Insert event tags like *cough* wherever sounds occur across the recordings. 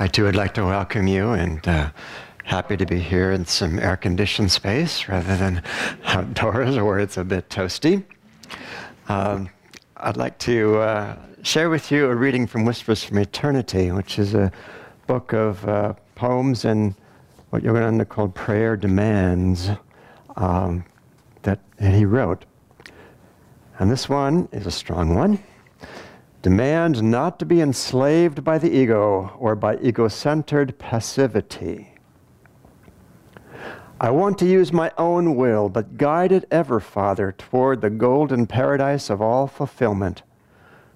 I too would like to welcome you and uh, happy to be here in some air conditioned space rather than *laughs* outdoors where it's a bit toasty. Um, I'd like to uh, share with you a reading from Whispers from Eternity, which is a book of uh, poems and what you're going to call prayer demands um, that he wrote. And this one is a strong one. Demand not to be enslaved by the ego or by ego centered passivity. I want to use my own will, but guide it ever, Father, toward the golden paradise of all fulfillment.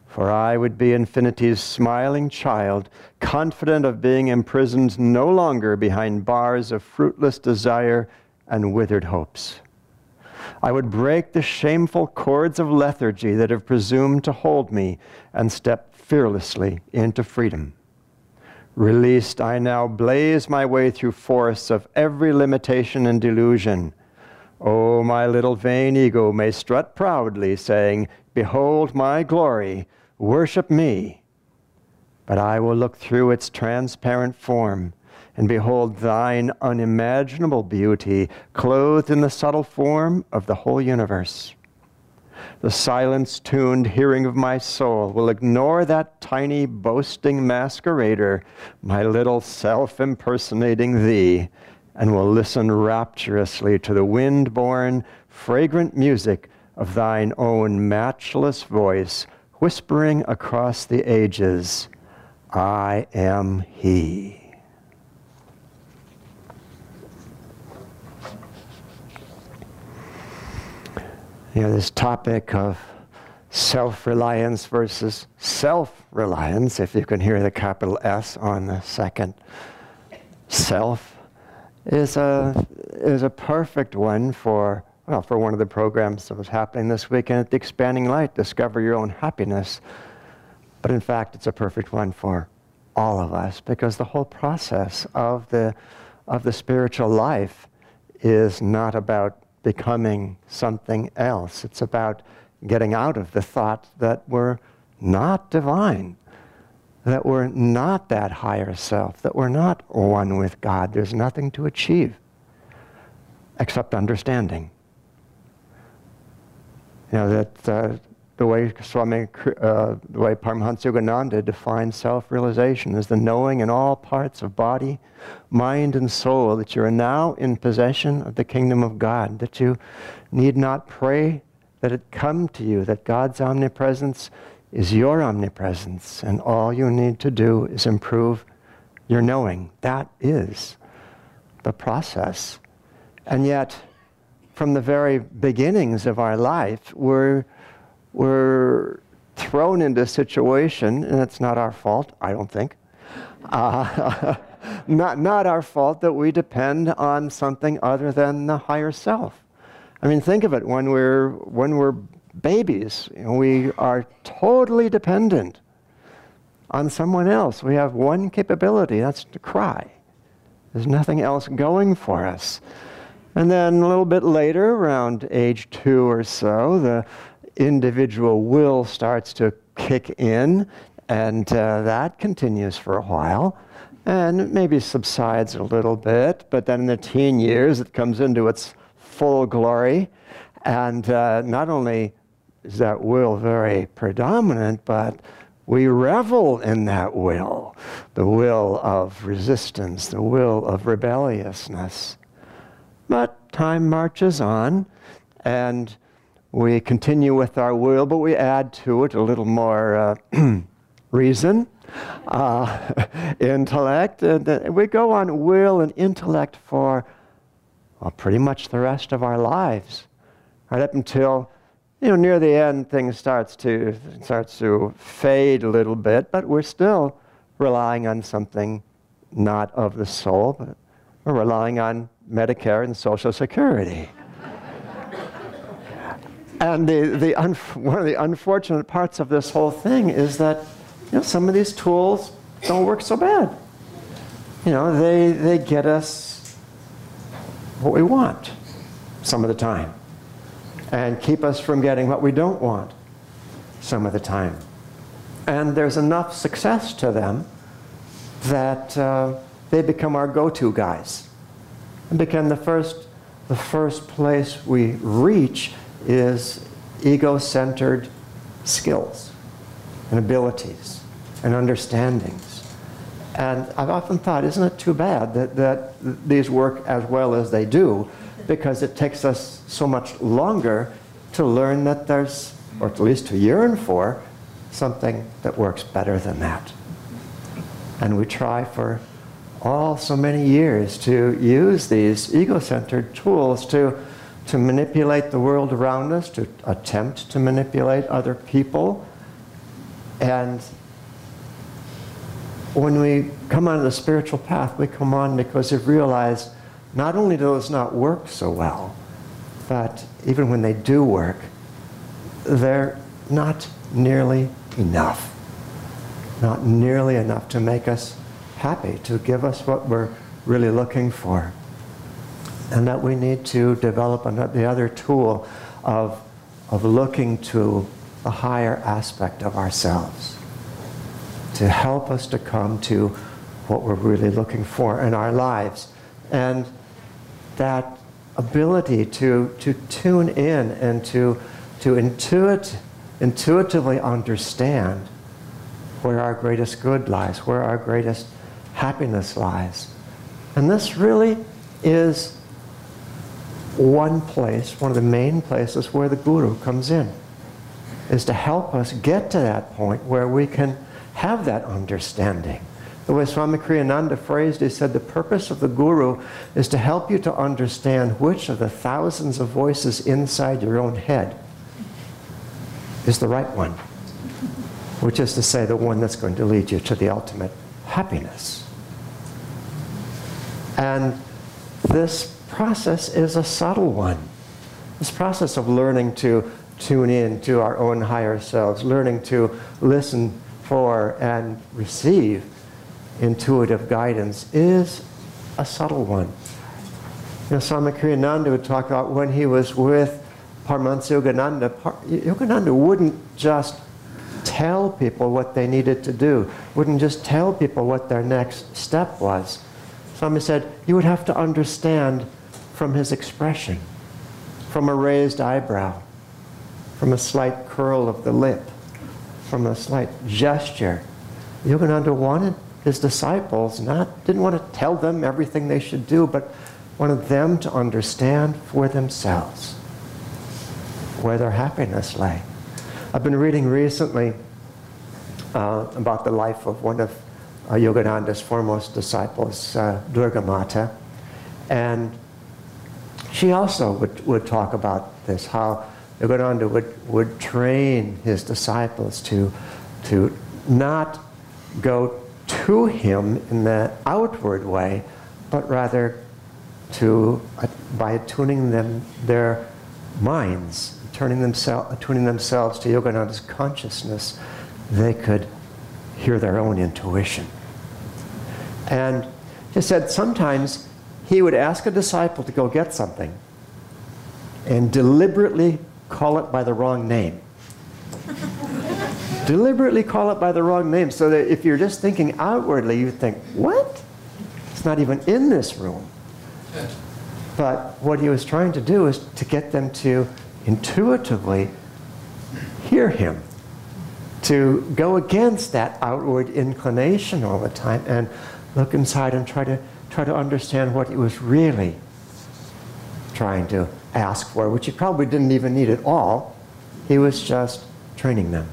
For I would be infinity's smiling child, confident of being imprisoned no longer behind bars of fruitless desire and withered hopes. I would break the shameful cords of lethargy that have presumed to hold me and step fearlessly into freedom. Released, I now blaze my way through forests of every limitation and delusion. Oh, my little vain ego may strut proudly, saying, Behold my glory, worship me. But I will look through its transparent form and behold thine unimaginable beauty, clothed in the subtle form of the whole universe. The silence tuned hearing of my soul will ignore that tiny boasting masquerader, my little self impersonating thee, and will listen rapturously to the wind born, fragrant music of thine own matchless voice, whispering across the ages, I am He. You know, this topic of self reliance versus self reliance, if you can hear the capital S on the second self, is a, is a perfect one for, well, for one of the programs that was happening this weekend at the Expanding Light Discover Your Own Happiness. But in fact, it's a perfect one for all of us because the whole process of the, of the spiritual life is not about becoming something else. It's about getting out of the thought that we're not divine, that we're not that higher self, that we're not one with God. There's nothing to achieve except understanding. You know, that uh, the way Swami, uh, the way Paramahansa Yogananda defines self-realization is the knowing in all parts of body, mind, and soul that you are now in possession of the kingdom of God, that you need not pray that it come to you, that God's omnipresence is your omnipresence, and all you need to do is improve your knowing. That is the process. And yet, from the very beginnings of our life, we're we're thrown into a situation, and it's not our fault, I don't think. Uh, *laughs* not, not our fault that we depend on something other than the higher self. I mean, think of it when we're, when we're babies, you know, we are totally dependent on someone else. We have one capability that's to cry. There's nothing else going for us. And then a little bit later, around age two or so, the individual will starts to kick in, and uh, that continues for a while, and maybe subsides a little bit, but then in the teen years it comes into its full glory, and uh, not only is that will very predominant, but we revel in that will, the will of resistance, the will of rebelliousness. But time marches on, and we continue with our will, but we add to it a little more uh, *clears throat* reason, uh, *laughs* intellect. And uh, we go on will and intellect for well, pretty much the rest of our lives, right up until you know near the end things starts to starts to fade a little bit, but we're still relying on something not of the soul, but we're relying on Medicare and Social Security. And the, the one of the unfortunate parts of this whole thing is that you know, some of these tools don't work so bad. You know, they, they get us what we want some of the time and keep us from getting what we don't want some of the time. And there's enough success to them that uh, they become our go-to guys. And become the first, the first place we reach is ego-centered skills and abilities and understandings. And I've often thought, isn't it too bad that, that these work as well as they do, because it takes us so much longer to learn that there's, or at least to yearn for, something that works better than that. And we try for all so many years to use these ego-centered tools to, to manipulate the world around us, to attempt to manipulate other people. And when we come on the spiritual path, we come on because we've realized not only do those not work so well, but even when they do work, they're not nearly enough. Not nearly enough to make us happy, to give us what we're really looking for. And that we need to develop the other tool of, of looking to the higher aspect of ourselves to help us to come to what we're really looking for in our lives. And that ability to, to tune in and to, to intuit, intuitively understand where our greatest good lies, where our greatest happiness lies. And this really is one place, one of the main places where the guru comes in, is to help us get to that point where we can have that understanding. The way Swami Kriyananda phrased it, he said, the purpose of the guru is to help you to understand which of the thousands of voices inside your own head is the right one. Which is to say, the one that's going to lead you to the ultimate happiness. And this process is a subtle one. This process of learning to tune in to our own higher selves, learning to listen for and receive intuitive guidance is a subtle one. You know, Swami Kriyananda would talk about when he was with Paramahansa Yogananda, Yogananda wouldn't just tell people what they needed to do, wouldn't just tell people what their next step was. Swami said, you would have to understand from his expression, from a raised eyebrow, from a slight curl of the lip, from a slight gesture. Yogananda wanted his disciples not didn't want to tell them everything they should do, but wanted them to understand for themselves where their happiness lay. I've been reading recently uh, about the life of one of uh, Yogananda's foremost disciples, uh, Durga Mata, and she also would, would talk about this, how Yogananda would, would train his disciples to, to not go to him in the outward way, but rather to, uh, by attuning them, their minds, turning themselves, tuning themselves to Yogananda's consciousness, they could hear their own intuition. And he said sometimes he would ask a disciple to go get something and deliberately call it by the wrong name. *laughs* deliberately call it by the wrong name so that if you're just thinking outwardly, you think, what? It's not even in this room. But what he was trying to do is to get them to intuitively hear him, to go against that outward inclination all the time and look inside and try to, try to understand what he was really trying to ask for, which he probably didn't even need at all. He was just training them,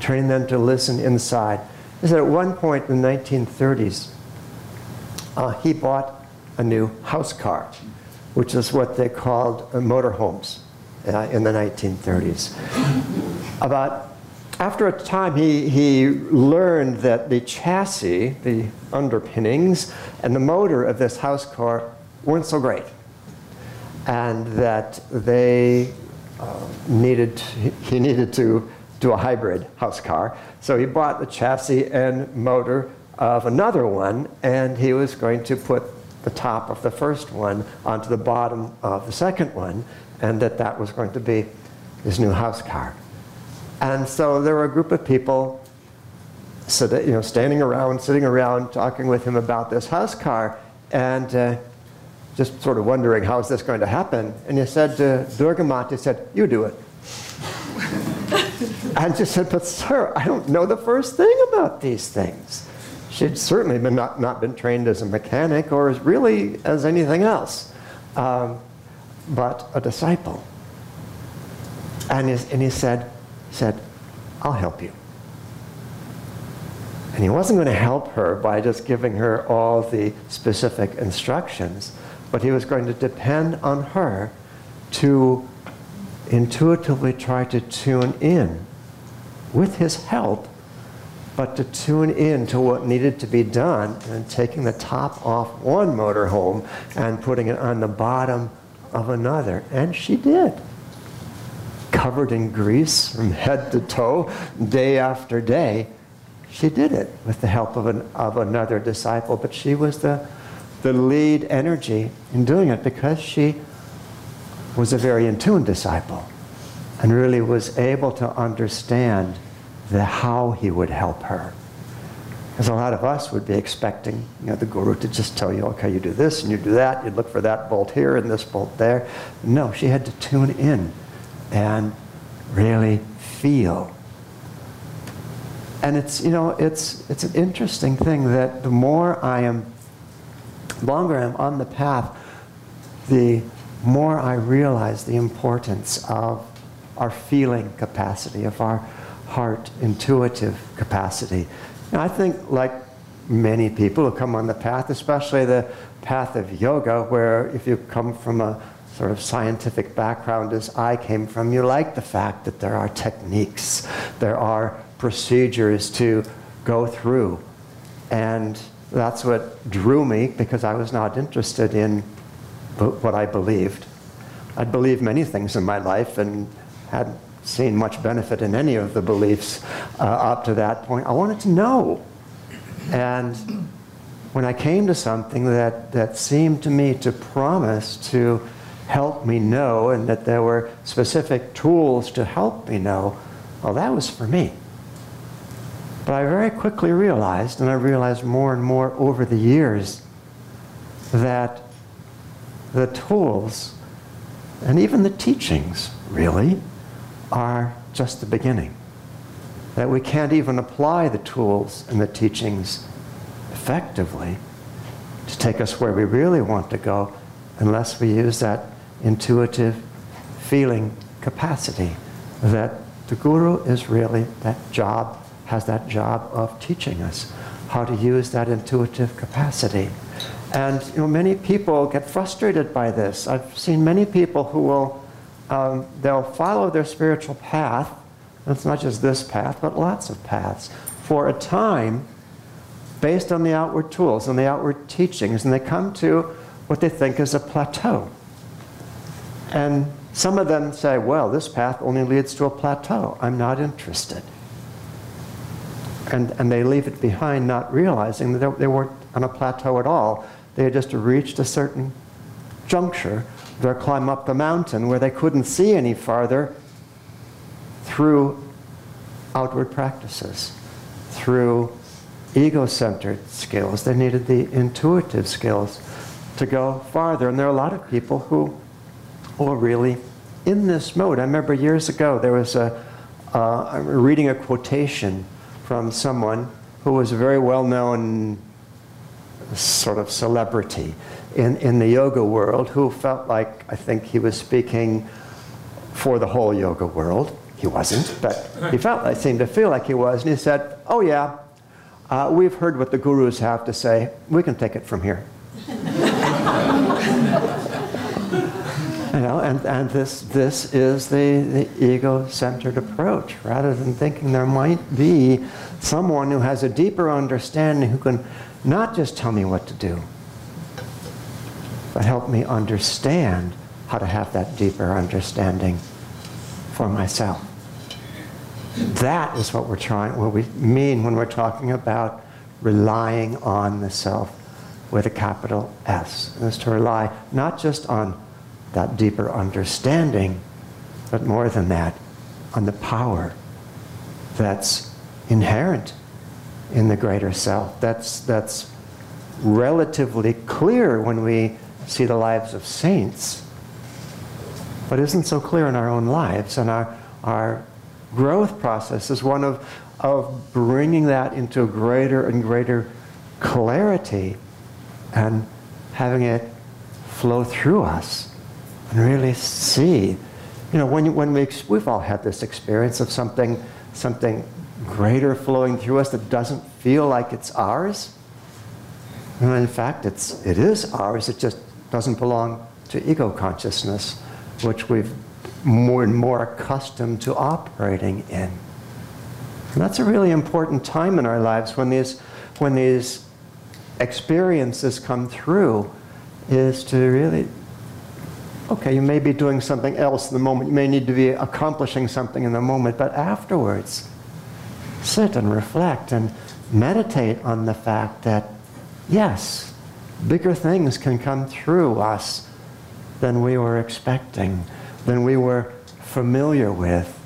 training them to listen inside. He said at one point in the 1930s, uh, he bought a new house car, which is what they called uh, motorhomes uh, in the 1930s. About after a time, he, he learned that the chassis, the underpinnings, and the motor of this house car weren't so great and that they uh, needed, he needed to do a hybrid house car. So he bought the chassis and motor of another one, and he was going to put the top of the first one onto the bottom of the second one, and that that was going to be his new house car. And so there were a group of people so that, you know, standing around, sitting around, talking with him about this house car, and uh, just sort of wondering how is this going to happen. And he said to Durga Mata, he said, you do it. *laughs* and she said, but sir, I don't know the first thing about these things. She'd certainly been not, not been trained as a mechanic or as really as anything else, um, but a disciple. And he, and he said, said, I'll help you. And he wasn't going to help her by just giving her all the specific instructions, but he was going to depend on her to intuitively try to tune in with his help, but to tune in to what needed to be done and taking the top off one motorhome and putting it on the bottom of another. And she did. Covered in grease from head to toe, day after day she did it with the help of, an, of another disciple, but she was the, the lead energy in doing it because she was a very in tune disciple and really was able to understand the how he would help her. Because a lot of us would be expecting you know, the guru to just tell you, okay, you do this and you do that, you look for that bolt here and this bolt there. No, she had to tune in and really feel and it's, you know, it's, it's an interesting thing that the more I am, longer I'm on the path, the more I realize the importance of our feeling capacity, of our heart intuitive capacity. And I think like many people who come on the path, especially the path of yoga, where if you come from a sort of scientific background as I came from, you like the fact that there are techniques, there are procedures to go through. And that's what drew me because I was not interested in what I believed. I'd believed many things in my life and hadn't seen much benefit in any of the beliefs uh, up to that point. I wanted to know. And when I came to something that, that seemed to me to promise to help me know and that there were specific tools to help me know, well, that was for me. But I very quickly realized, and I realized more and more over the years, that the tools and even the teachings, really, are just the beginning. That we can't even apply the tools and the teachings effectively to take us where we really want to go unless we use that intuitive feeling capacity that the guru is really that job has that job of teaching us how to use that intuitive capacity. And you know, many people get frustrated by this. I've seen many people who will, um, they'll follow their spiritual path. It's not just this path, but lots of paths for a time based on the outward tools and the outward teachings. And they come to what they think is a plateau. And some of them say, well, this path only leads to a plateau. I'm not interested and, and they leave it behind not realizing that they, weren't on a plateau at all. They had just reached a certain juncture, their climb up the mountain where they couldn't see any farther through outward practices, through ego-centered skills. They needed the intuitive skills to go farther. And there are a lot of people who are really in this mode. I remember years ago there was a, uh, reading a quotation from someone who was a very well-known sort of celebrity in, in the yoga world who felt like, I think he was speaking for the whole yoga world. He wasn't, but he felt, I seemed to feel like he was. And he said, oh yeah, uh, we've heard what the gurus have to say. We can take it from here. You know, and, and this, this is the, the ego-centered approach. Rather than thinking there might be someone who has a deeper understanding who can not just tell me what to do, but help me understand how to have that deeper understanding for myself. That is what we're trying, what we mean when we're talking about relying on the self with a capital S. Is to rely not just on that deeper understanding, but more than that, on the power that's inherent in the greater self. That's, that's relatively clear when we see the lives of saints, but isn't so clear in our own lives. And our, our growth process is one of, of bringing that into greater and greater clarity and having it flow through us and really see. You know, when, when we, we've all had this experience of something, something greater flowing through us that doesn't feel like it's ours. And in fact, it's, it is ours, it just doesn't belong to ego consciousness, which we've more and more accustomed to operating in. And that's a really important time in our lives when these, when these experiences come through, is to really, okay, you may be doing something else in the moment, you may need to be accomplishing something in the moment, but afterwards, sit and reflect and meditate on the fact that, yes, bigger things can come through us than we were expecting, than we were familiar with.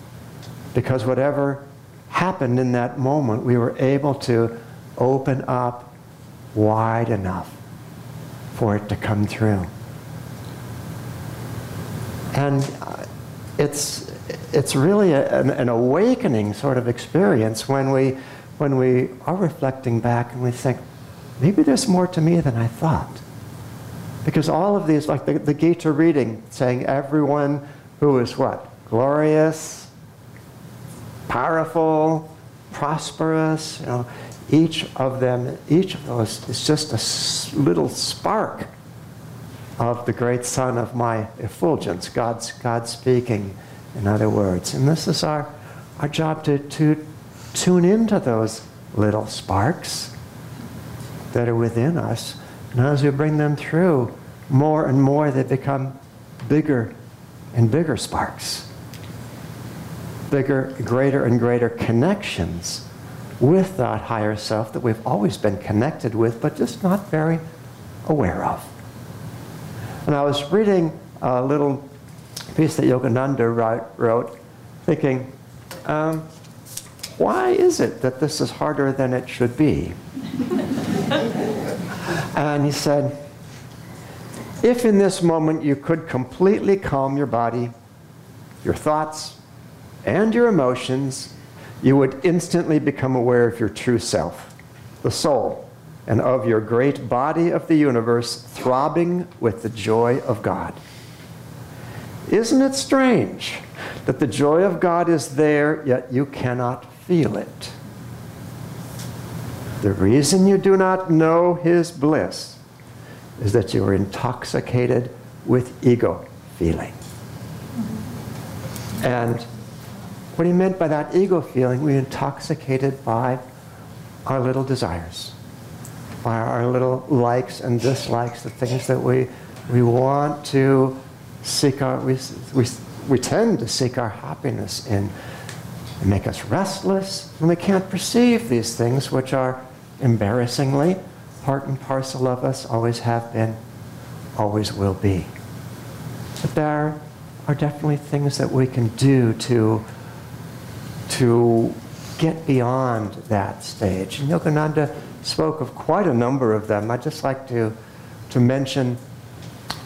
Because whatever happened in that moment, we were able to open up wide enough for it to come through. And uh, it's, it's really a, an, an, awakening sort of experience when we, when we are reflecting back and we think, maybe there's more to me than I thought. Because all of these, like the, the Gita reading, saying everyone who is what? Glorious, powerful, prosperous, you know, each of them, each of those is just a little spark of the great sun of my effulgence, God's, God speaking in other words. And this is our, our job to, to tune into those little sparks that are within us. And as we bring them through, more and more they become bigger and bigger sparks. Bigger, greater and greater connections with that higher self that we've always been connected with, but just not very aware of. And I was reading a little piece that Yogananda wrote, wrote thinking, um, why is it that this is harder than it should be? *laughs* and he said, if in this moment you could completely calm your body, your thoughts, and your emotions, you would instantly become aware of your true self, the soul, and of your great body of the universe throbbing with the joy of God. Isn't it strange that the joy of God is there, yet you cannot feel it? The reason you do not know His bliss is that you are intoxicated with ego feeling. And what he meant by that ego feeling, we're intoxicated by our little desires, by our little likes and dislikes, the things that we, we want to seek our, we, we, we tend to seek our happiness in. They make us restless, and we can't perceive these things which are embarrassingly part and parcel of us, always have been, always will be. But there are definitely things that we can do to, to get beyond that stage. And Yogananda spoke of quite a number of them. I'd just like to, to mention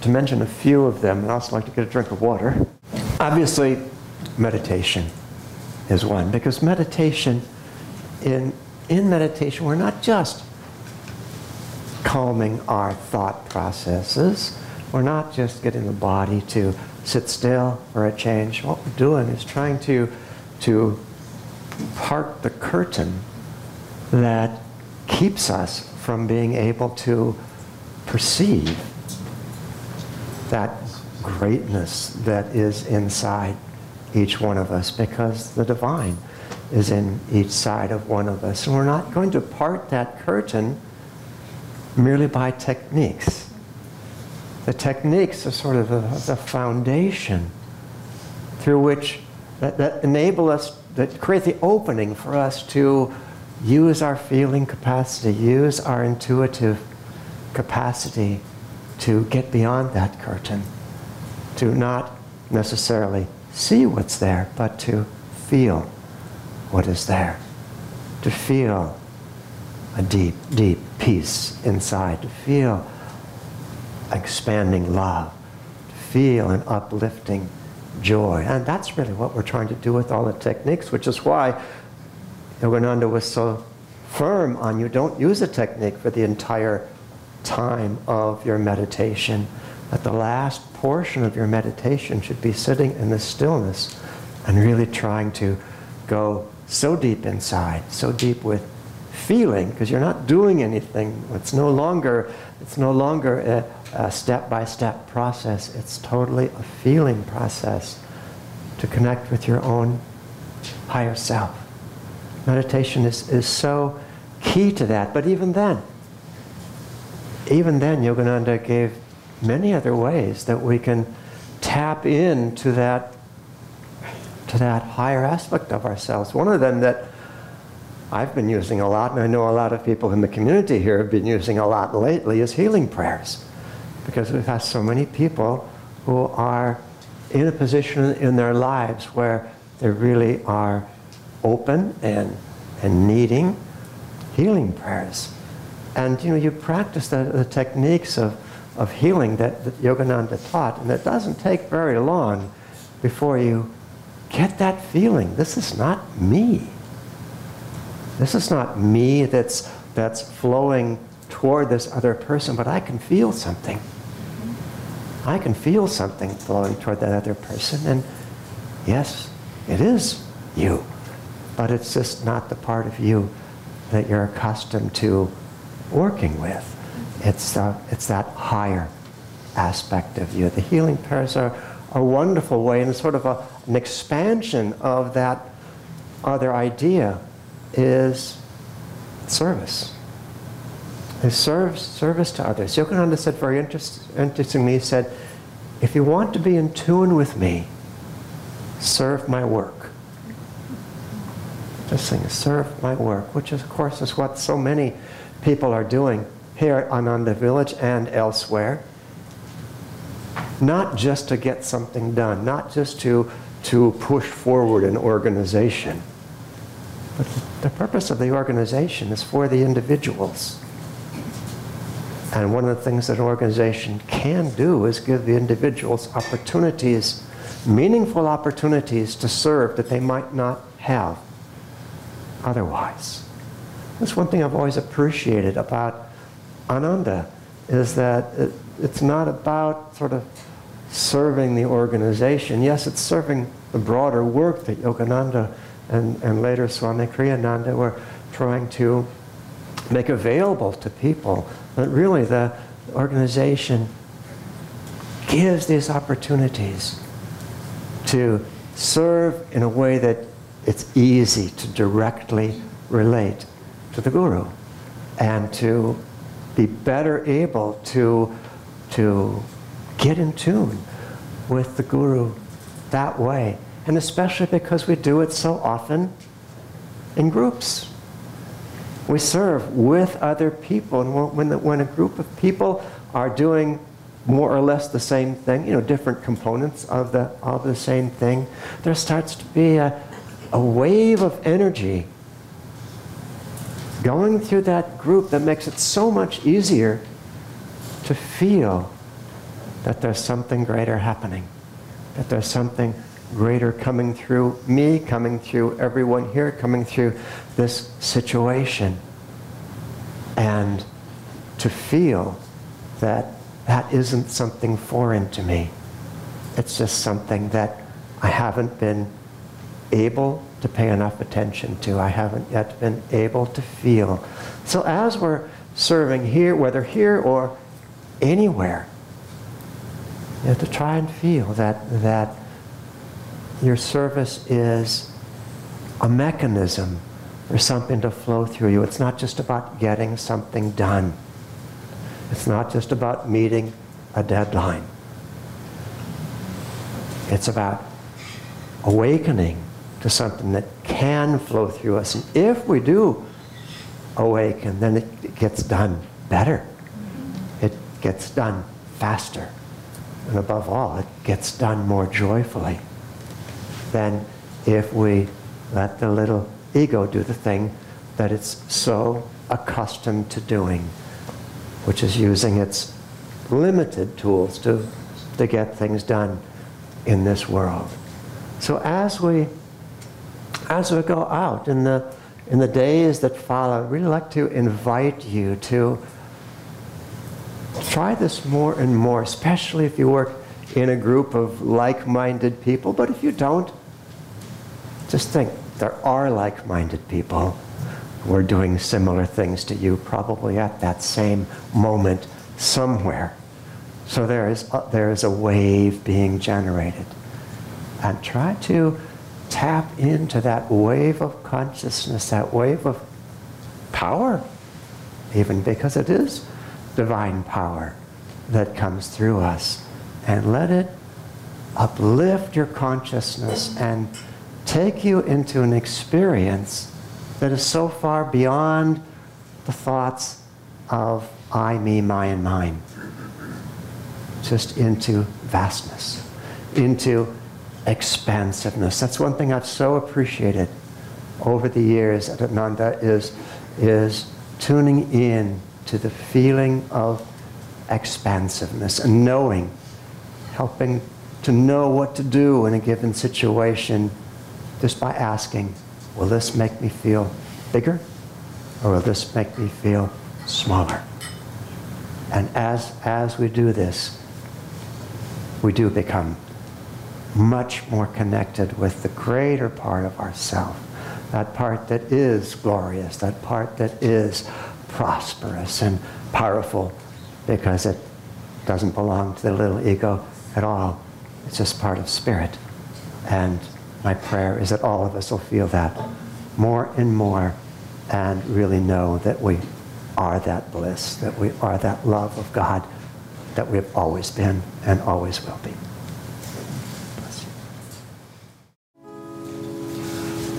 to mention a few of them, and I'd also like to get a drink of water. Obviously, meditation is one, because meditation, in, in meditation, we're not just calming our thought processes, we're not just getting the body to sit still for a change. What we're doing is trying to, to part the curtain that keeps us from being able to perceive that greatness that is inside each one of us because the divine is in each side of one of us. And we're not going to part that curtain merely by techniques. The techniques are sort of the, foundation through which that, that enable us, that create the opening for us to use our feeling capacity, use our intuitive capacity to get beyond that curtain, to not necessarily see what's there, but to feel what is there, to feel a deep, deep peace inside, to feel expanding love, to feel an uplifting joy. And that's really what we're trying to do with all the techniques, which is why Yogananda was so firm on you don't use a technique for the entire time of your meditation. That the last portion of your meditation should be sitting in the stillness and really trying to go so deep inside, so deep with feeling, because you're not doing anything. It's no longer, it's no longer a, a step-by-step process. It's totally a feeling process to connect with your own higher self. Meditation is, is so key to that. But even then, even then, Yogananda gave many other ways that we can tap into that to that higher aspect of ourselves. One of them that I've been using a lot, and I know a lot of people in the community here have been using a lot lately, is healing prayers. Because we've had so many people who are in a position in their lives where they really are open and, and needing healing prayers. And you know, you practice the, the techniques of, of healing that, that Yogananda taught, and it doesn't take very long before you get that feeling. This is not me. This is not me that's, that's flowing toward this other person, but I can feel something. I can feel something flowing toward that other person, and yes, it is you. But it's just not the part of you that you're accustomed to working with. It's, uh, it's that higher aspect of you. The healing prayers are a wonderful way, and sort of a, an expansion of that other idea is service. Is serve, service to others. Yogananda said very interest, interestingly, he said, if you want to be in tune with me, serve my work. Just saying, serve my work, which is, of course is what so many people are doing here at Ananda Village and elsewhere. Not just to get something done, not just to, to push forward an organization, but the purpose of the organization is for the individuals. And one of the things that an organization can do is give the individuals opportunities, meaningful opportunities to serve that they might not have otherwise. That's one thing I've always appreciated about Ananda is that it, it's not about sort of serving the organization. Yes, it's serving the broader work that Yogananda and, and later Swami Kriyananda were trying to make available to people. But really the organization gives these opportunities to serve in a way that it's easy to directly relate to the Guru and to be better able to, to get in tune with the Guru that way. And especially because we do it so often in groups. We serve with other people. And when, the, when a group of people are doing more or less the same thing, you know, different components of the, of the same thing, there starts to be a, a wave of energy going through that group that makes it so much easier to feel that there's something greater happening, that there's something greater coming through me, coming through everyone here, coming through this situation. And to feel that that isn't something foreign to me. It's just something that I haven't been able to pay enough attention to. I haven't yet been able to feel. So as we're serving here, whether here or anywhere, you have to try and feel that, that your service is a mechanism for something to flow through you. It's not just about getting something done. It's not just about meeting a deadline. It's about awakening to something that can flow through us. And if we do awaken, then it gets done better. It gets done faster. And above all, it gets done more joyfully than if we let the little ego do the thing that it's so accustomed to doing, which is using its limited tools to, to get things done in this world. So as we as we go out in the in the days that follow, I'd really like to invite you to try this more and more, especially if you work in a group of like-minded people. But if you don't, just think there are like-minded people who are doing similar things to you, probably at that same moment somewhere. So there is there is a wave being generated, and try to tap into that wave of consciousness, that wave of power, even because it is divine power that comes through us. And let it uplift your consciousness and take you into an experience that is so far beyond the thoughts of I, me, my, and mine. Just into vastness, into expansiveness. That's one thing I've so appreciated over the years at Ananda is, is tuning in to the feeling of expansiveness and knowing, helping to know what to do in a given situation just by asking, will this make me feel bigger or will this make me feel smaller? And as, as we do this, we do become much more connected with the greater part of ourself, that part that is glorious, that part that is prosperous and powerful because it doesn't belong to the little ego at all. It's just part of spirit. And my prayer is that all of us will feel that more and more and really know that we are that bliss, that we are that love of God that we've always been and always will be.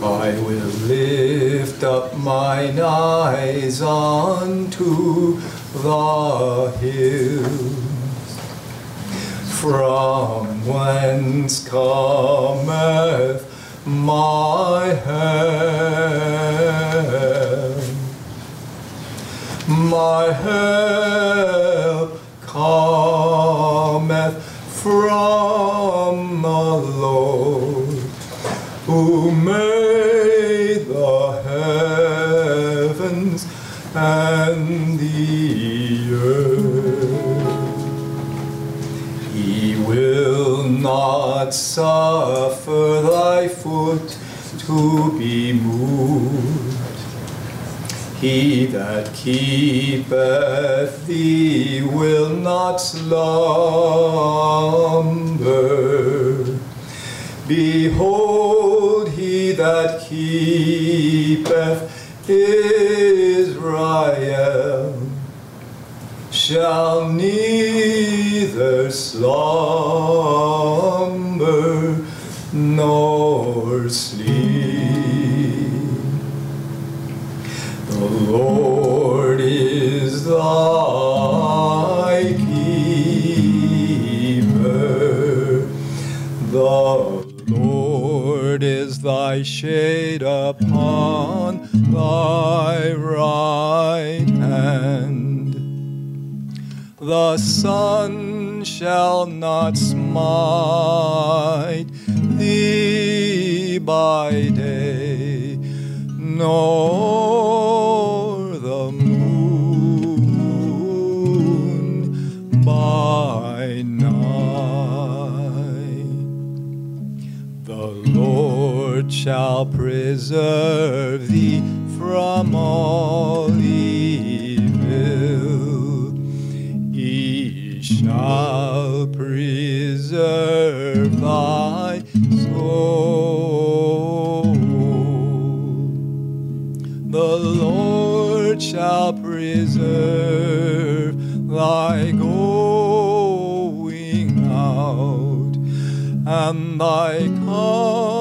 I will lift up mine eyes unto the hills, from whence cometh my help. My help cometh from the Lord who made the heavens and the earth. He will not suffer thy foot to be moved. He that keepeth thee will not slumber. Behold, that keepeth Israel shall neither slumber nor sleep. The Lord is thy Is thy shade upon thy right hand. The sun shall not smite thee by day, nor shall preserve thee from all evil. He shall preserve thy soul. The Lord shall preserve thy going out and thy coming